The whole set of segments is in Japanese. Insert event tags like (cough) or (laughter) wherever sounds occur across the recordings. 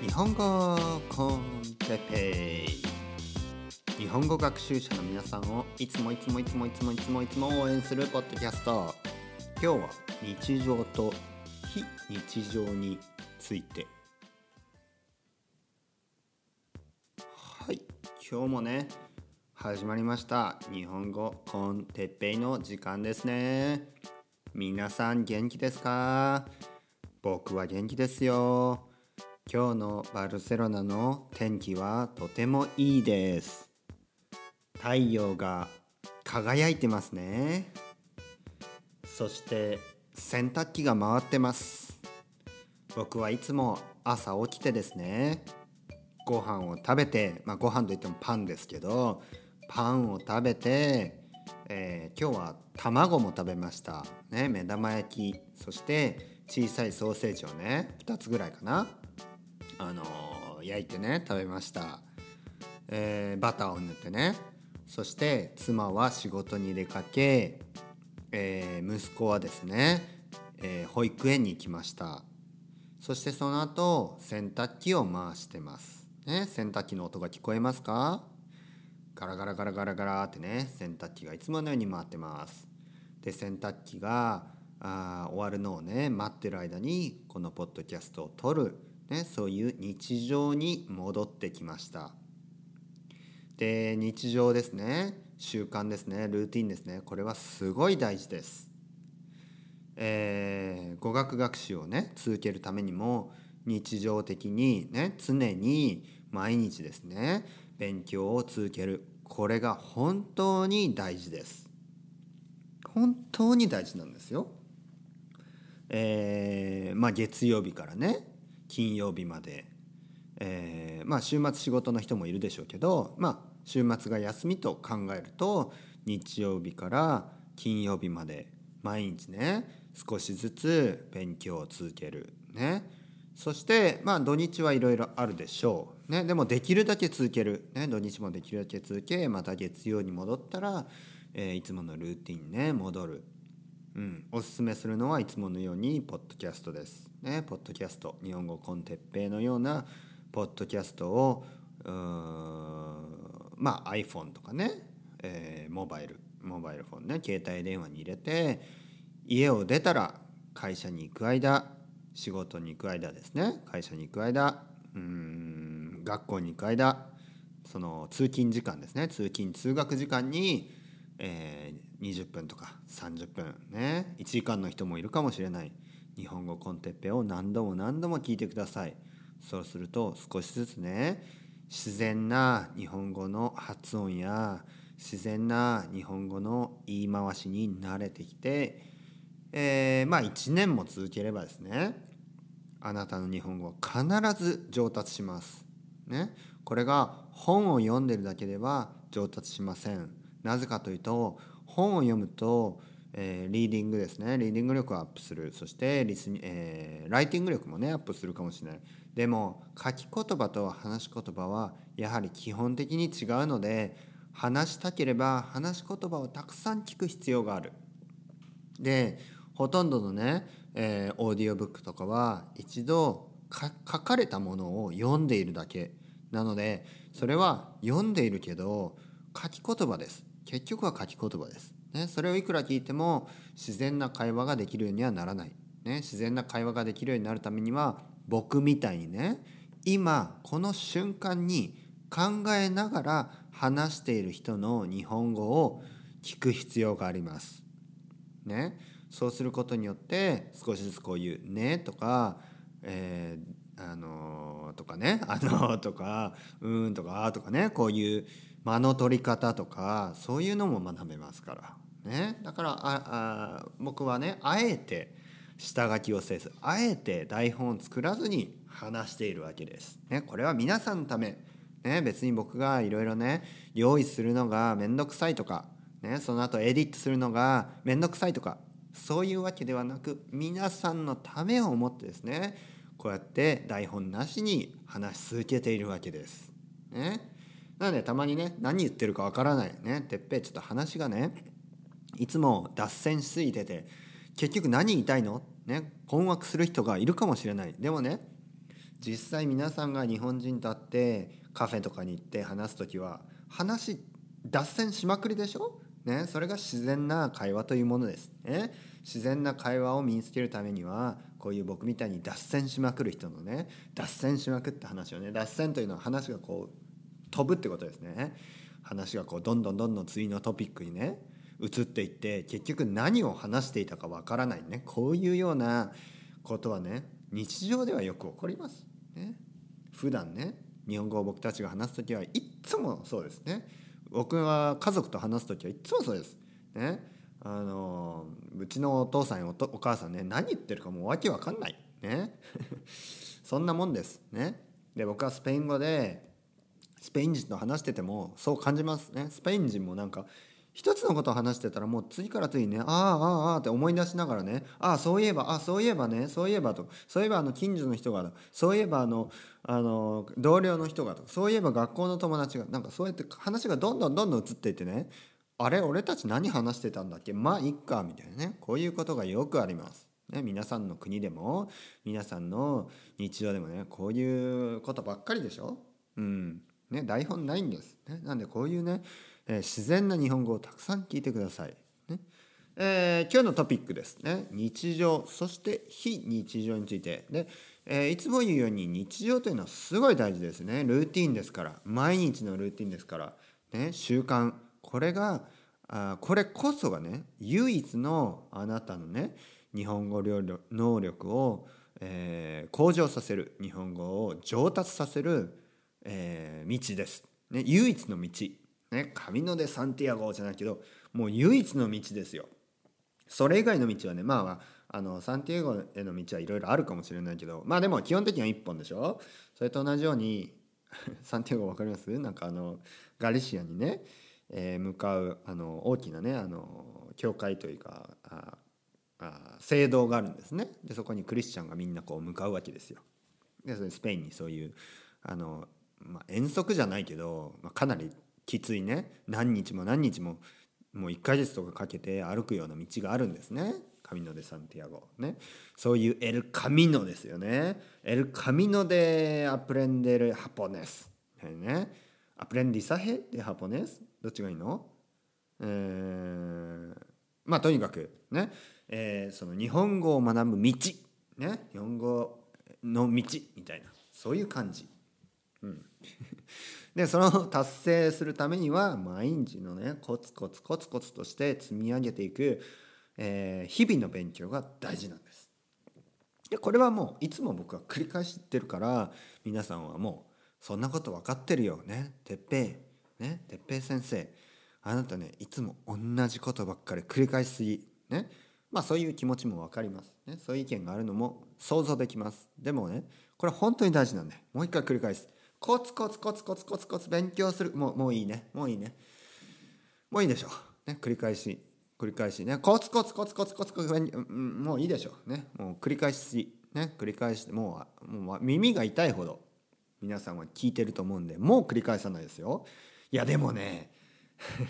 日本語コンテペイ。日本語学習者の皆さんをいつもいつもいつもいつもいつもいつも応援するポッドキャスト。今日は日常と非日常について。はい。今日もね始まりました。日本語コンテッペイの時間ですね。皆さん元気ですか？僕は元気ですよ。今日のバルセロナの天気はとてもいいです。太陽が輝いてますね。そして洗濯機が回ってます。僕はいつも朝起きてですねご飯を食べてまあご飯といってもパンですけどパンを食べて、えー、今日は卵も食べました。ね目玉焼きそして小さいソーセージをね2つぐらいかな。あのー、焼いてね食べました、えー、バターを塗ってね。そして妻は仕事に出かけ、えー、息子はですね、え保育園に行きました。そしてその後洗濯機を回してます、ね、洗濯機の音が聞こえますか？ガラガラガラガラガラってね洗濯機がいつものように回ってます。で洗濯機があ終わるのをね待ってる間にこのポッドキャストを撮る。ね、そういう日常に戻ってきました。で日常ですね習慣ですねルーティンですねこれはすごい大事です、えー、語学学習をね続けるためにも日常的にね常に毎日ですね勉強を続ける。これが本当に大事です。本当に大事なんですよ。えー、まあ月曜日からね金曜日まで、えー、まあ週末仕事の人もいるでしょうけどまあ週末が休みと考えると日曜日から金曜日まで毎日ね少しずつ勉強を続ける。ね。そしてまあ土日はいろいろあるでしょう。ね。でもできるだけ続ける、ね、土日もできるだけ続けまた月曜に戻ったら、えー、いつものルーティンね戻る。うん、おすすめするのはいつものようにポッドキャストです。ね、ポッドキャスト。日本語コンテッペイのようなポッドキャストをまあ iPhone とかね、えー、モバイルモバイルフォンね携帯電話に入れて家を出たら会社に行く間仕事に行く間ですね。会社に行く間うん学校に行く間その通勤時間ですね。通勤通学時間に、えー、20分とか30分ね1時間の人もいるかもしれない日本語コンテッペを何度も何度も聞いてくださいそうすると少しずつね自然な日本語の発音や自然な日本語の言い回しに慣れてきて、えー、まあ1年も続ければですねあなたの日本語は必ず上達します。ね、これが本を読んでるだけでは上達しません。なぜかというと本を読むと、えー、リーディングですね。リーディング力をアップする。そしてリス、えー、ライティング力もねアップするかもしれない。でも書き言葉と話し言葉はやはり基本的に違うので話したければ話し言葉をたくさん聞く必要がある。でほとんどのね、えー、オーディオブックとかは一度書かれたものを読んでいるだけなのでそれは読んでいるけど書き言葉です。結局は書き言葉です。ね、それをいくら聞いても自然な会話ができるようにはならない。ね、自然な会話ができるようになるためには僕みたいにね今この瞬間に考えながら話している人の日本語を聞く必要があります。ね、そうすることによって少しずつこういう「ね」とか「えー、あのー」とかね「あのー」とか「うん」とか「あ」とかねこういう間の取り方とかそういうのも学べますから、ね、だからああ僕はねあえて下書きをせずあえて台本を作らずに話しているわけです。ね、これは皆さんのため、ね、別に僕がいろいろね用意するのが面倒くさいとか、ね、その後エディットするのが面倒くさいとかそういうわけではなく皆さんのためを思ってですねこうやって台本なしに話し続けているわけです。ね、なのでたまにね何言ってるかわからないねてっぺいちょっと話がねいつも脱線しすぎてて結局何言いたいの？ね困惑する人がいるかもしれない。でもね実際皆さんが日本人と会ってカフェとかに行って話す時は話脱線しまくりでしょ？ね、それが自然な会話というものです、ね、自然な会話を身につけるためにはこういう僕みたいに脱線しまくる人のね脱線しまくった話をね脱線というのは話がこう飛ぶってことですね話がこうどんどんどんどん次のトピックにね移っていって結局何を話していたかわからないねこういうようなことはね日常ではよく起こります。ね、普段ね日本語を僕たちが話す時はいっつもそうですね僕は家族と話す時はいつもそうです。ね、あのうちのお父さんやお母さんね何言ってるかもうわけわかんない。ね、(laughs) そんなもんです。ね、で僕はスペイン語でスペイン人と話しててもそう感じますね。スペイン人もなんか一つのことを話してたらもう次から次にねああああああって思い出しながらねああそういえばあそういえばねそういえばとそういえばあの近所の人がそういえばあのあの同僚の人がとそういえば学校の友達がなんかそうやって話がどんどんどんどん移っていってねあれ俺たち何話してたんだっけ？まあいっかみたいなねこういうことがよくあります。ね、皆さんの国でも皆さんの日常でもねこういうことばっかりでしょ？うんね台本ないんです。ね、なんでこういうねえー、自然な日本語をたくさん聞いてください。ねえー、今日のトピックですね。日常そして非日常について。で、えー、いつも言うように日常というのはすごい大事ですね。ルーティンですから。毎日のルーティンですから、ね、習慣。これがあこれこそがね唯一のあなたのね日本語能力を、えー、向上させる。日本語を上達させる、えー、道です、ね、唯一の道。ね、神の出サンティアゴじゃないけどもう唯一の道ですよ。それ以外の道はねまあ、まあ、のサンティエゴへの道はいろいろあるかもしれないけどまあでも基本的には1本でしょ？それと同じように (laughs) サンティエゴ分かります？なんかあのガリシアにね、えー、向かうあの大きなねあの教会というかああ聖堂があるんですね。でそこにクリスチャンがみんなこう向かうわけですよ。でそれスペインにそういうあの、まあ、遠足じゃないけど、まあ、かなりきついね何日も何日ももう1ヶ月とかかけて歩くような道があるんですね。カミノ・デ・サンティアゴ。ね。そういうエル・カミノですよね。エル・カミノ・でアプレンデル・ハポネス。ね。アプレンディサヘ・デ・ハポネス。どっちがいいの？えー、まあとにかくね、えー、その日本語を学ぶ道。ね。日本語の道みたいな。そういう感じ。うん。(laughs) でその達成するためには毎日のねコツコツコツコツとして積み上げていく、えー、日々の勉強が大事なんです。でこれはもういつも僕は繰り返してるから皆さんはもうそんなこと分かってるよね哲平ね哲平先生あなたねいつも同じことばっかり繰り返しすぎねまあそういう気持ちも分かります、ね、そういう意見があるのも想像できますでもねこれ本当に大事なんでもう一回繰り返すコツコツコツコツコツコツ勉強する。もうもういいね。もういいね。もういいでしょ。う、ね、繰り返し。繰り返しね。コツコツコツコツコツコツもういいでしょ。うね。もう繰り返し。ね。繰り返して。もうもう耳が痛いほど。皆さんは聞いてると思うんで。もう繰り返さないですよ。いやでもね。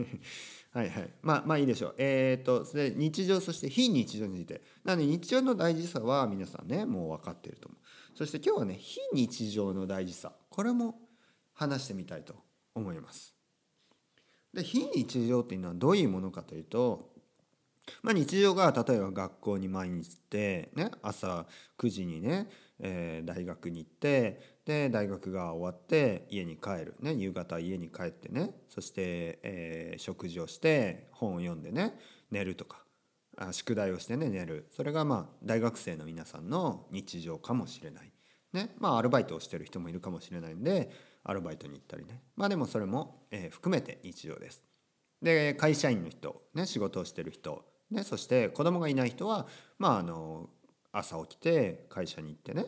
(laughs) はいはい。まあまあいいでしょう。えっ、ー、とそれ日常そして非日常について。なので日常の大事さは皆さんねもう分かっていると思う。そして今日はね非日常の大事さ。これも話してみたいと思います。で非日常っていうのはどういうものかというと、まあ、日常が例えば学校に毎日行って、ね、朝9時にね、えー、大学に行ってで大学が終わって家に帰る、ね、夕方家に帰ってね。そして、えー、食事をして本を読んでね寝るとか。宿題をしてね寝るそれがまあ大学生の皆さんの日常かもしれない。ねまあアルバイトをしてる人もいるかもしれないんでアルバイトに行ったりねまあでもそれも、えー、含めて日常です。で会社員の人、ね、仕事をしてる人、ね、そして子供がいない人はまああの朝起きて会社に行ってね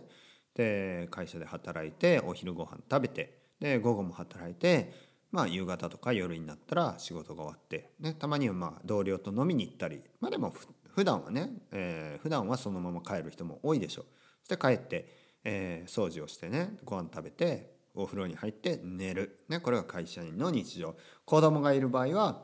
で会社で働いてお昼ご飯食べてで午後も働いてまあ夕方とか夜になったら仕事が終わって、ね、たまにはまあ同僚と飲みに行ったりまあでも普段はね、えー、普段はそのまま帰る人も多いでしょう。そして帰ってえー、掃除をしてねご飯食べてお風呂に入って寝る、ね、これが会社員の日常子供がいる場合は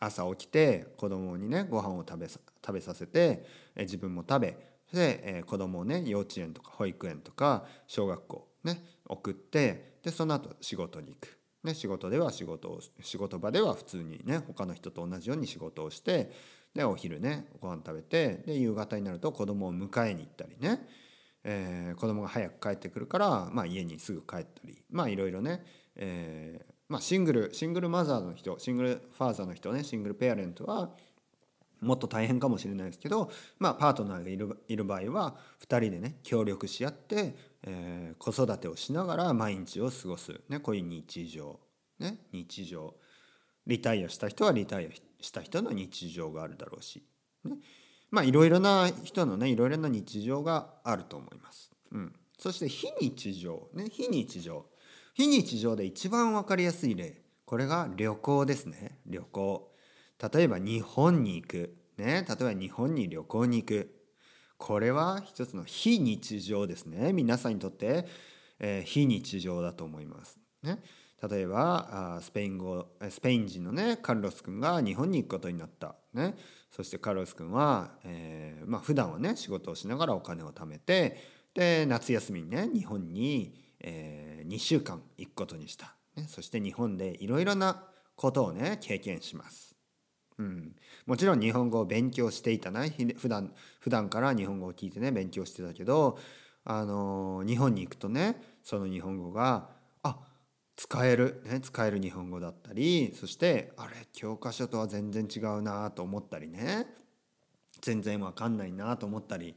朝起きて子供にねご飯を食べさ食べさせて、えー、自分も食べで、えー、子供をね幼稚園とか保育園とか小学校ね送ってでその後仕事に行く。ね、仕事では仕事を仕事場では普通にね他の人と同じように仕事をしてでお昼ねご飯食べてで夕方になると子供を迎えに行ったりね、えー、子供が早く帰ってくるから、まあ、家にすぐ帰ったりまあいろいろね、えーまあ、シングルシングルマザーの人シングルファーザーの人ねシングルペアレントはもっと大変かもしれないですけど、まあ、パートナーがいるいる場合は2人でね協力し合って、えー、子育てをしながら毎日を過ごす、ね、こういう日常、ね、日常。リタイアした人はリタイアした人の日常があるだろうし、ね、まあいろいろな人のねいろいろな日常があると思います。うん、そして非日常。ね非日常。非日常で一番分かりやすい例。これが旅行ですね。旅行。例えば日本に行く、ね、例えば日本に旅行に行く。これは一つの非日常ですね。皆さんにとって、えー、非日常だと思います。ね、例えばあスペイン語スペイン人のねカルロス君が日本に行くことになった、ね、そしてカルロス君は、えーまあ普段はね仕事をしながらお金を貯めてで夏休みにね日本に、えー、2週間行くことにした、ね、そして日本でいろいろなことをね経験します。うん、もちろん日本語を勉強していたな。普段普段から日本語を聞いてね勉強してたけど、あの日本に行くとねその日本語があ使える、ね、使える日本語だったりそしてあれ教科書とは全然違うなと思ったりね全然わかんないなと思ったり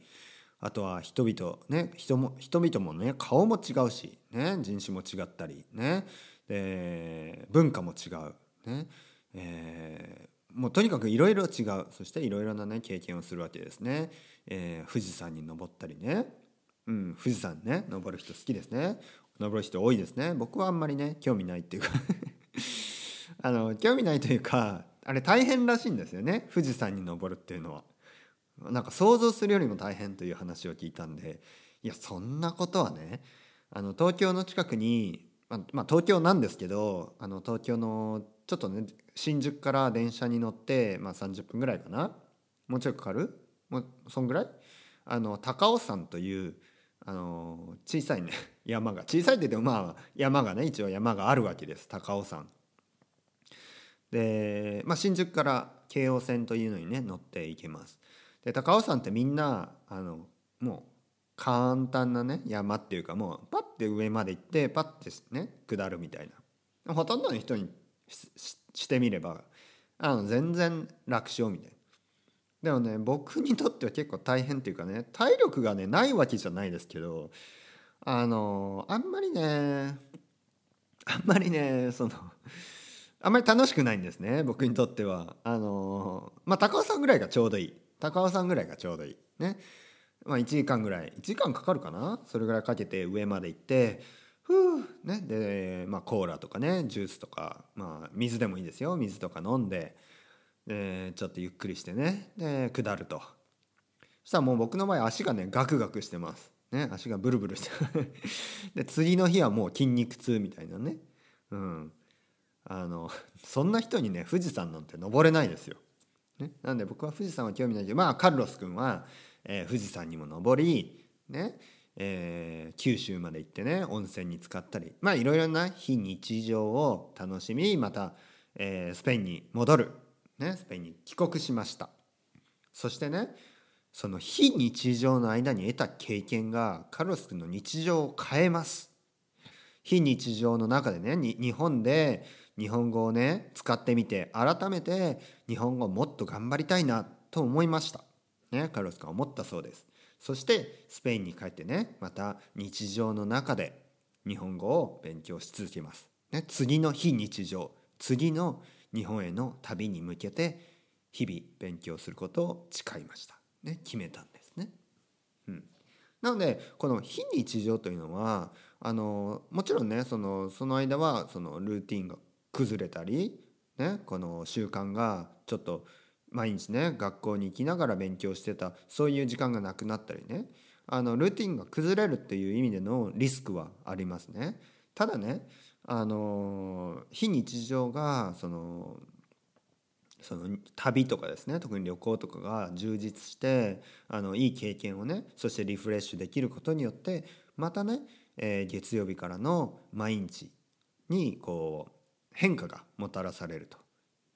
あとは人々ね人も人々もね顔も違うし、ね、人種も違ったりねで文化も違う。ね、えーもうとにかくいろいろ違うそしていろいろなね経験をするわけですね、えー、富士山に登ったりね、うん、富士山ね。登る人好きですね。登る人多いですね。僕はあんまりね興味ないっていうか。(laughs) あの興味ないというかあれ大変らしいんですよね。富士山に登るっていうのは。なんか想像するよりも大変という話を聞いたんで。いやそんなことはねあの東京の近くにまあ、東京なんですけどあの東京のちょっとね新宿から電車に乗って、まあ、30分ぐらいかな。もうちょいかかる？もうそんぐらい？あの高尾山というあの小さいね (laughs) 山が。小さいって言ってもまあ山がね一応山があるわけです。高尾山。で、まあ、新宿から京王線というのにね乗っていけます。で高尾山ってみんなあのもう簡単なね山っていうかもうパッて上まで行ってパッてね下るみたいな。ほとんどの人にしてみればあの全然楽勝みたいな。でもね僕にとっては結構大変っていうかね体力がねないわけじゃないですけどあのあんまりねあんまりねそのあんまり楽しくないんですね僕にとっては。あのまあ高尾さんぐらいがちょうどいい。高尾さんぐらいがちょうどいい。ね。まあ1時間ぐらい1時間かかるかな？それぐらいかけて上まで行ってふうね。で、まあ、コーラとかねジュースとか、まあ、水でもいいですよ。水とか飲んで。でちょっとゆっくりしてね。で下ると。そしたらもう僕の場合足がねガクガクしてます、ね、足がブルブルして。で次の日はもう筋肉痛みたいなね。うん。あのそんな人にね富士山なんて登れないですよ、ね、なんで僕は富士山は興味ないけどまあカルロス君は、えー、富士山にも登りね。えー、九州まで行ってね温泉に浸かったりまあいろいろな非日常を楽しみまた、えー、スペインに戻る、ね、スペインに帰国しました。そしてねその非日常の間に得た経験がカルロス君の日常を変えます。非日常の中でね日本で日本語をね使ってみて改めて日本語をもっと頑張りたいなと思いました。ねカルロス君は思ったそうです。そしてスペインに帰ってねまた日常の中で日本語を勉強し続けます。ね、次の非日常次の日本への旅に向けて日々勉強することを誓いました。ね、決めたんですね。うん、なのでこの非日常というのはあのもちろんねそのその間はそのルーティンが崩れたり、ね、この習慣がちょっと毎日ね学校に行きながら勉強してたそういう時間がなくなったりねあのルーティンが崩れるっていう意味でのリスクはありますね。ただねあの非日常がそのその旅とかですね特に旅行とかが充実してあのいい経験をねそしてリフレッシュできることによってまたねえー、月曜日からの毎日にこう変化がもたらされると、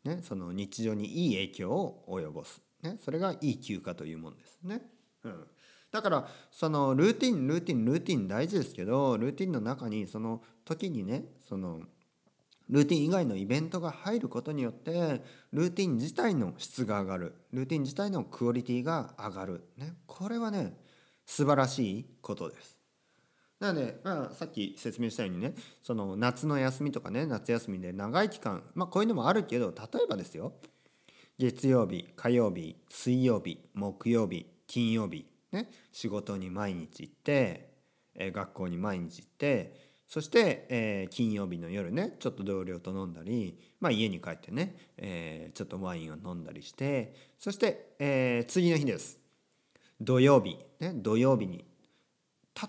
ね、その日常にいい影響を及ぼす、ね、それがいい休暇というものですね。うん、だからそのルーティンルーティンルーティン大事ですけどルーティンの中にその時にねそのルーティン以外のイベントが入ることによってルーティン自体の質が上がるルーティン自体のクオリティが上がる、ね、これはね素晴らしいことです。なので、まあ、さっき説明したようにねその夏の休みとかね夏休みで長い期間、まあ、こういうのもあるけど例えばですよ月曜日火曜日水曜日木曜日金曜日、ね、仕事に毎日行って、え、学校に毎日行ってそして、えー、金曜日の夜ねちょっと同僚と飲んだり、まあ、家に帰ってね、えー、ちょっとワインを飲んだりしてそして、えー、次の日です。土曜日、ね、土曜日に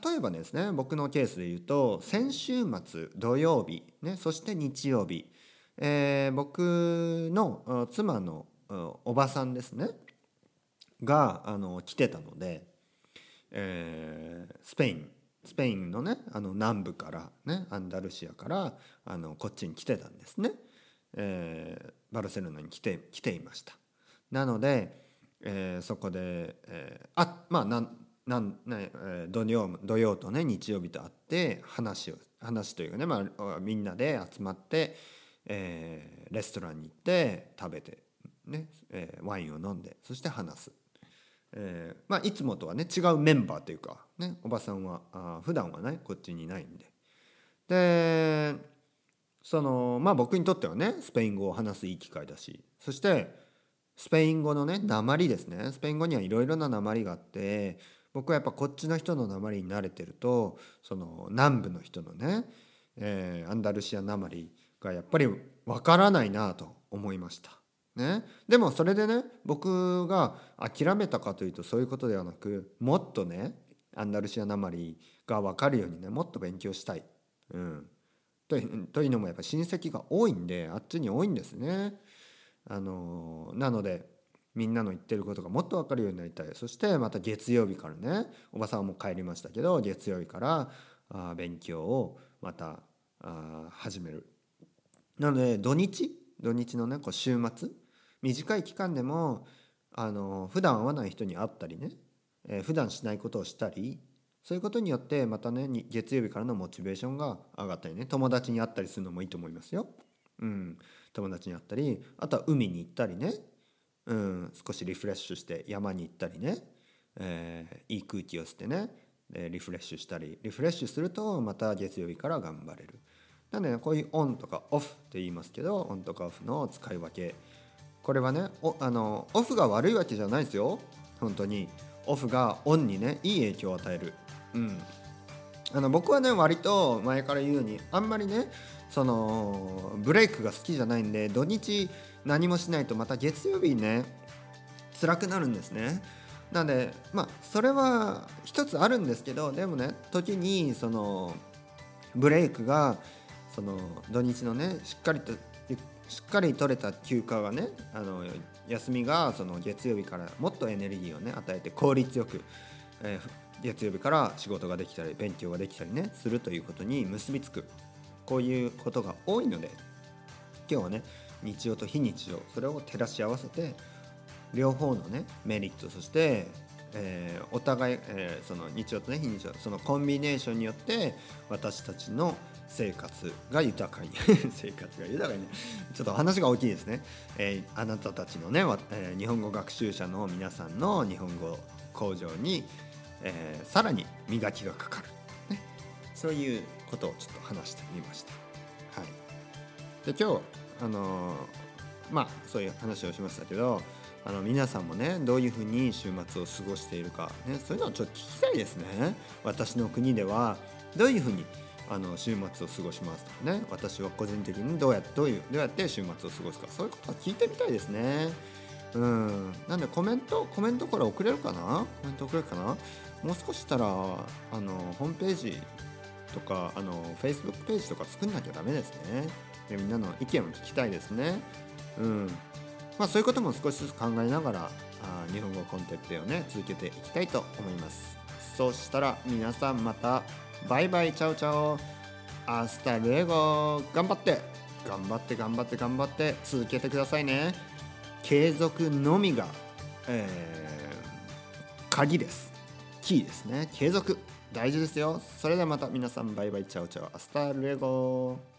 例えばですね僕のケースで言うと先週末土曜日、ね、そして日曜日、えー、僕の妻のおばさんですねがあの来てたので、えー、スペインスペインのねあの南部からねアンダルシアからあのこっちに来てたんですね、えー、バルセロナに来て来ていました。なので、えー、そこで、えー、あまあなんなんね、土曜土曜とね日曜日と会って話を話というかね、まあ、みんなで集まって、えー、レストランに行って食べて、ねえー、ワインを飲んでそして話す、えーまあ、いつもとはね違うメンバーというか、ね、おばさんはあ普段はねこっちにいないんで。でそのまあ僕にとってはねスペイン語を話すいい機会だしそしてスペイン語のね鉛ですね。スペイン語にはいろいろな鉛があって僕はやっぱこっちの人の鉛に慣れてるとその南部の人のね、えー、アンダルシア鉛がやっぱりわからないなと思いました。ね、でもそれでね僕が諦めたかというとそういうことではなくもっとねアンダルシア鉛が分かるようにねもっと勉強したい。うん、とというのもやっぱ親戚が多いんであっちに多いんですね。あのなのでみんなの言ってることがもっと分かるようになりたい。そしてまた月曜日からねおばさんも帰りましたけど月曜日からあ勉強をまたあ始める。なので土日土日のねこう週末短い期間でもあの普段会わない人に会ったりね、えー、普段しないことをしたりそういうことによってまたね月曜日からのモチベーションが上がったりね友達に会ったりするのもいいと思いますよ。うん、友達に会ったりあとは海に行ったりねうん、少しリフレッシュして山に行ったりね、えー、いい空気を吸ってね。でリフレッシュしたり。リフレッシュするとまた月曜日から頑張れる。なんで、ね、こういうオンとかオフって言いますけどオンとかオフの使い分け。これはねおあのオフが悪いわけじゃないですよ。本当に。オフがオンにねいい影響を与える。うん。あの僕はね割と前から言うようにあんまりねそのブレイクが好きじゃないんで土日何もしないとまた月曜日ね辛くなるんですね。なのでまあそれは一つあるんですけどでもね時にそのブレイクがその土日のねしっかりとしっかり取れた休暇がねあの休みがその月曜日からもっとエネルギーをね与えて効率よく、えー、月曜日から仕事ができたり勉強ができたりねするということに結びつくこういうことが多いので今日はね日常と非日常それを照らし合わせて両方のねメリットそして、えー、お互い、えー、その日常とね非日常そのコンビネーションによって私たちの生活が豊かに (laughs) 生活が豊かにちょっと話が大きいですね、えー、あなたたちのね、え、日本語学習者の皆さんの日本語向上に、えー、さらに磨きがかかる、ね、そういうことをちょっと話してみました。はい、で今日あのまあそういう話をしましたけどあの皆さんもねどういうふうに週末を過ごしているか、ね、そういうのをちょっと聞きたいですね。私の国ではどういうふうにあの週末を過ごしますとかね私は個人的にどうやどういうどうやって週末を過ごすかそういうことは聞いてみたいですね。うんなんでコメントコメントこれ送れるかな？コメント送れるかな？もう少ししたらあのホームページとかあの Facebook ページとか作んなきゃダメですね。でみんなの意見を聞きたいですね。うん。まあ、そういうことも少しずつ考えながらあ日本語 con Teppei をね続けていきたいと思います。そしたら皆さんまたバイバイ chao chao。Hasta luego。頑張って。頑張って頑張って頑張って続けてくださいね。継続のみが、えー、鍵です。キーですね。継続。大事ですよ。それではまた皆さんバイバイ chao chao。Hasta luego。